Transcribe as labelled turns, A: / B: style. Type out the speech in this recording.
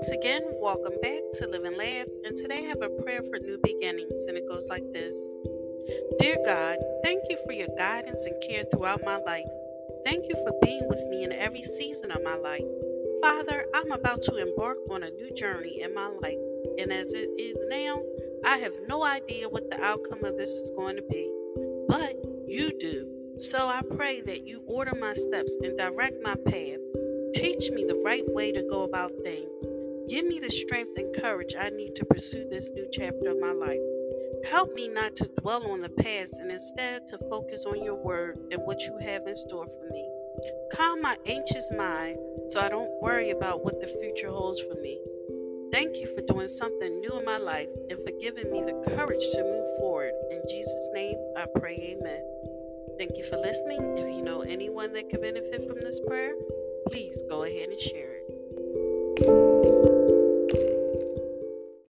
A: once again, welcome back to Live and Laugh. And today I have a prayer for new beginnings, and it goes like this Dear God, thank you for your guidance and care throughout my life. Thank you for being with me in every season of my life. Father, I'm about to embark on a new journey in my life, and as it is now, I have no idea what the outcome of this is going to be. But you do. So I pray that you order my steps and direct my path. Teach me the right way to go about things. Give me the strength and courage I need to pursue this new chapter of my life. Help me not to dwell on the past and instead to focus on your word and what you have in store for me. Calm my anxious mind so I don't worry about what the future holds for me. Thank you for doing something new in my life and for giving me the courage to move forward. In Jesus' name, I pray, Amen. Thank you for listening. If you know anyone that could benefit from this prayer, please go ahead and share.